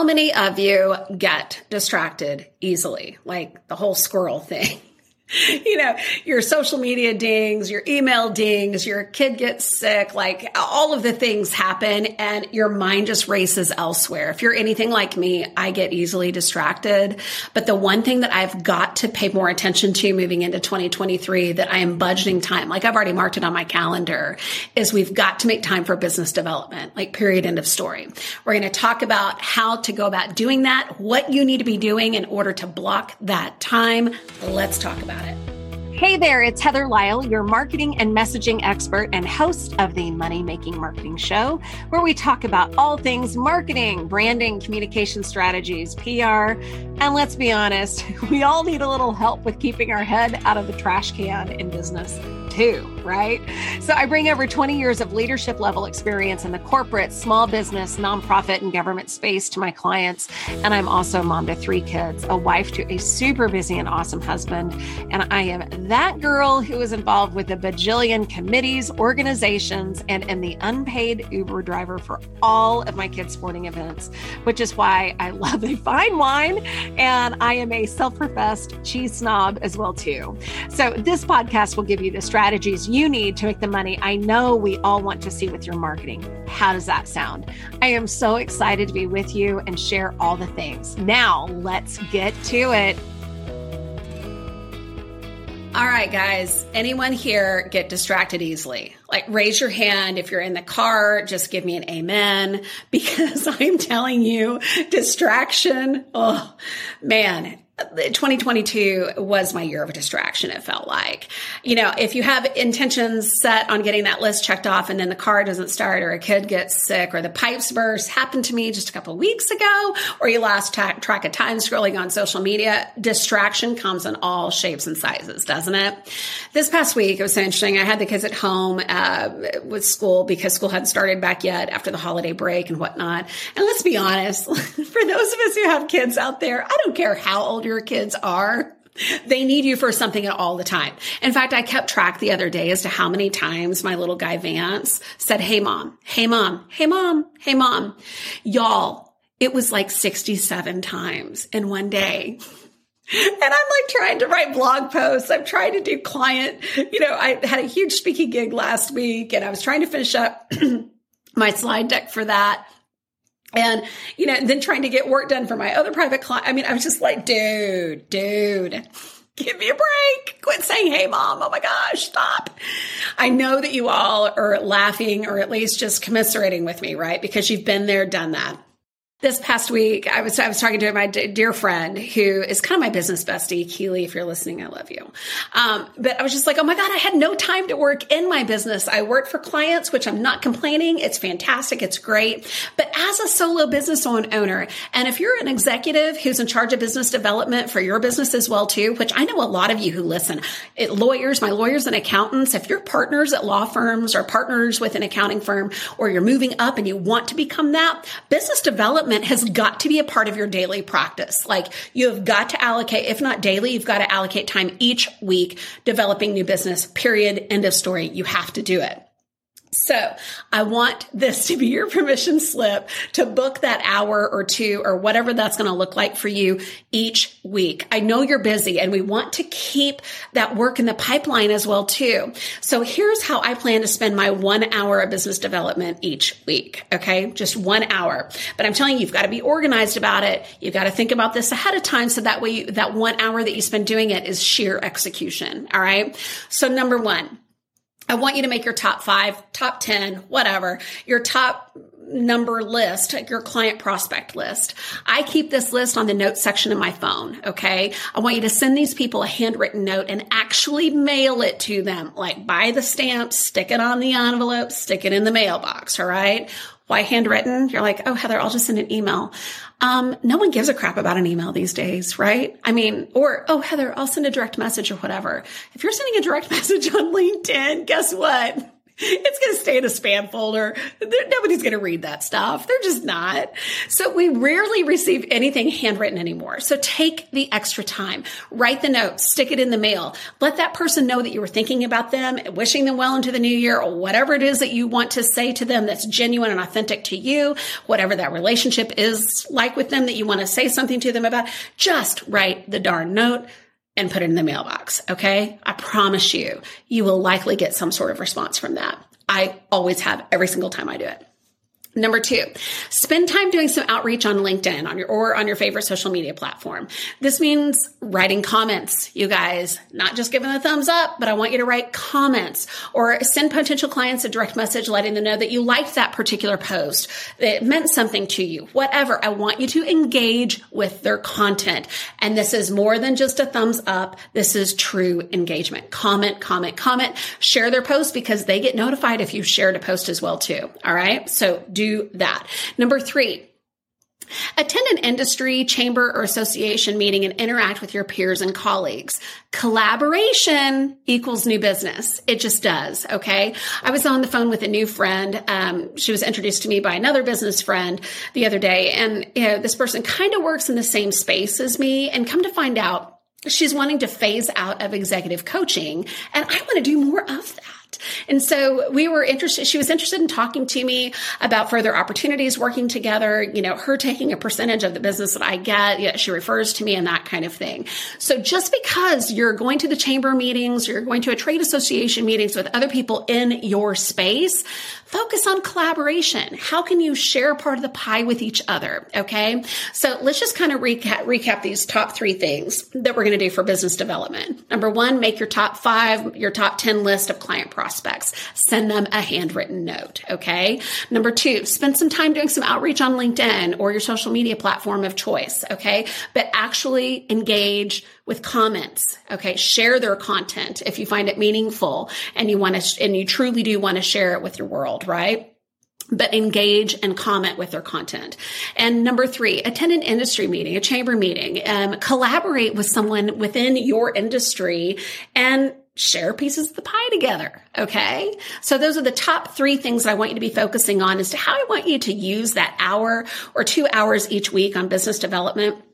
how many of you get distracted easily? Like the whole squirrel thing. you know, your social media dings, your email dings, your kid gets sick, like all of the things happen and your mind just races elsewhere. If you're anything like me, I get easily distracted. But the one thing that I've got to pay more attention to moving into 2023 that I am budgeting time, like I've already marked it on my calendar, is we've got to make time for business development, like period, end of story. We're going to talk about how to go about doing that, what you need to be doing in order to block that time. Let's talk about it. Hey there, it's Heather Lisle, your marketing and messaging expert and host of the Money Making Marketing Show, where we talk about all things marketing, branding, communication strategies, PR. And let's be honest, we all need a little help with keeping our head out of the trash can in business too, right? So I bring over 20 years of leadership level experience in the corporate, small business, nonprofit, and government space to my clients. And I'm also a mom to three kids, a wife to a super busy and awesome husband. And I am that girl who is involved with a bajillion committees, organizations, and am the unpaid Uber driver for all of my kids' sporting events, which is why I love a fine wine. And I am a self professed cheese snob as well, too. So this podcast will give you the strategies you need to make the money I know we all want to see with your marketing. How does that sound? I am so excited to be with you and share all the things. Now, let's get to it. All right, guys. Anyone here get distracted easily? Like raise your hand if you're in the car, just give me an amen because I'm telling you, distraction. Oh, man, 2022 was my year of distraction, it felt like. You know, if you have intentions set on getting that list checked off and then the car doesn't start or a kid gets sick or the pipes burst happened to me just a couple weeks ago or you lost t- track of time scrolling on social media, distraction comes in all shapes and sizes, doesn't it? This past week, it was so interesting. I had the kids at home uh, with school because school hadn't started back yet after the holiday break and whatnot. And let's be honest, for those of us who have kids out there, I don't care how old your kids are. They need you for something all the time. In fact, I kept track the other day as to how many times my little guy Vance said, Hey mom, hey mom, hey mom, hey mom. Y'all, it was like 67 times in one day. And I'm like trying to write blog posts. I'm trying to do client, you know, I had a huge speaking gig last week and I was trying to finish up my slide deck for that. And, you know, then trying to get work done for my other private client. I mean, I was just like, dude, dude, give me a break. Quit saying, hey, mom. Oh my gosh, stop. I know that you all are laughing or at least just commiserating with me, right? Because you've been there, done that this past week, I was I was talking to my dear friend who is kind of my business bestie, Keeley. If you're listening, I love you. Um, but I was just like, oh my god, I had no time to work in my business. I work for clients, which I'm not complaining. It's fantastic. It's great. But as a solo business owner, and if you're an executive who's in charge of business development for your business as well too, which I know a lot of you who listen, it, lawyers, my lawyers and accountants, if you're partners at law firms or partners with an accounting firm, or you're moving up and you want to become that, business development development has got to be a part of your daily practice. Like you have got to allocate, if not daily, you've got to allocate time each week developing new business, period, end of story. You have to do it. So I want this to be your permission slip to book that hour or two or whatever that's going to look like for you each week. I know you're busy and we want to keep that work in the pipeline as well too. So here's how I plan to spend my one hour of business development each week. Okay. Just one hour. But I'm telling you, you've got to be organized about it. You've got to think about this ahead of time. So that way you, that one hour that you spend doing it is sheer execution. All right. So number one, I want you to make your top five, top 10, whatever, your top number list, your client prospect list. I keep this list on the notes section of my phone. Okay. I want you to send these people a handwritten note and actually mail it to them. Like buy the stamp, stick it on the envelope, stick it in the mailbox. All right. Why handwritten? You're like, oh, Heather, I'll just send an email. Um, no one gives a crap about an email these days, right? I mean, or, oh, Heather, I'll send a direct message or whatever. If you're sending a direct message on LinkedIn, guess what? It's going to stay in a spam folder. Nobody's going to read that stuff. They're just not. So we rarely receive anything handwritten anymore. So take the extra time, write the note, stick it in the mail. Let that person know that you were thinking about them, wishing them well into the new year or whatever it is that you want to say to them that's genuine and authentic to you, whatever that relationship is like with them that you want to say something to them about. Just write the darn note and put it in the mailbox. Okay. I promise you, you will likely get some sort of response from that. I always have every single time I do it. Number two, spend time doing some outreach on LinkedIn on your or on your favorite social media platform. This means writing comments, you guys, not just giving a thumbs up, but I want you to write comments or send potential clients a direct message letting them know that you liked that particular post, that it meant something to you, whatever. I want you to engage with their content. And this is more than just a thumbs up. This is true engagement. Comment, comment, comment, share their post because they get notified if you shared a post as well too. All right. So do that. Number three, Attend an industry, chamber, or association meeting and interact with your peers and colleagues. Collaboration equals new business. It just does. Okay. I was on the phone with a new friend. Um, she was introduced to me by another business friend the other day. And, you know, this person kind of works in the same space as me and come to find out she's wanting to phase out of executive coaching. And I want to do more of that. And so we were interested, she was interested in talking to me about further opportunities working together, you know, her taking a percentage of the business that I get, yeah, she refers to me and that kind of thing. So just because you're going to the chamber meetings, you're going to a trade association meetings with other people in your space, focus on collaboration. How can you share part of the pie with each other? Okay. So let's just kind of recap, recap these top three things that we're going to do for business development. Number one, make your top five, your top 10 list of client prospects. Send them a handwritten note. Okay. Number two, spend some time doing some outreach on LinkedIn or your social media platform of choice. Okay. But actually engage with comments. Okay. Share their content if you find it meaningful and you want to, and you truly do want to share it with your world, right? but engage and comment with their content. And number three, attend an industry meeting, a chamber meeting, um, collaborate with someone within your industry and share pieces of the pie together. Okay. So those are the top three things that I want you to be focusing on as to how I want you to use that hour or two hours each week on business development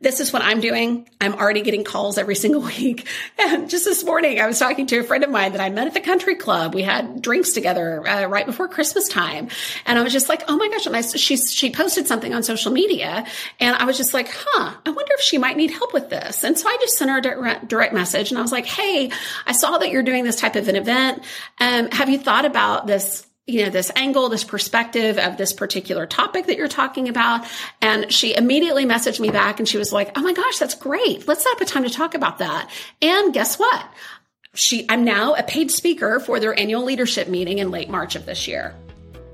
this is what I'm doing. I'm already getting calls every single week. And just this morning, I was talking to a friend of mine that I met at the country club. We had drinks together uh, right before Christmas time. And I was just like, oh my gosh. And I, she, she posted something on social media. And I was just like, huh, I wonder if she might need help with this. And so I just sent her a direct, message and I was like, hey, I saw that you're doing this type of an event. Um, have you thought about this you know, this angle, this perspective of this particular topic that you're talking about. And she immediately messaged me back and she was like, Oh my gosh, that's great. Let's set up a time to talk about that. And guess what? She, I'm now a paid speaker for their annual leadership meeting in late March of this year.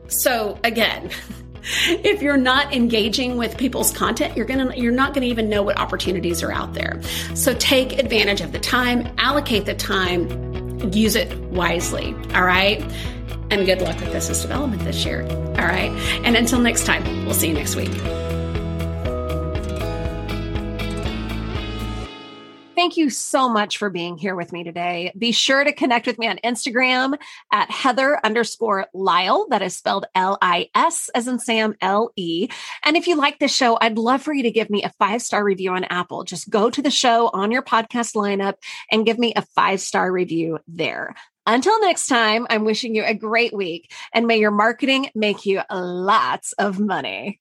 So again, if you're not engaging with people's content, you're going to you're not going to even know what opportunities are out there. So take advantage of the time, allocate the time, use it wisely, all right? And good luck with business development this year. All right. And until next time, we'll see you next week. Thank you so much for being here with me today. Be sure to connect with me on Instagram at Heather underscore Lisle. That is spelled L I S as in Sam L E. And if you like the show, I'd love for you to give me a five star review on Apple. Just go to the show on your podcast lineup and give me a five star review there. Until next time, I'm wishing you a great week and may your marketing make you lots of money.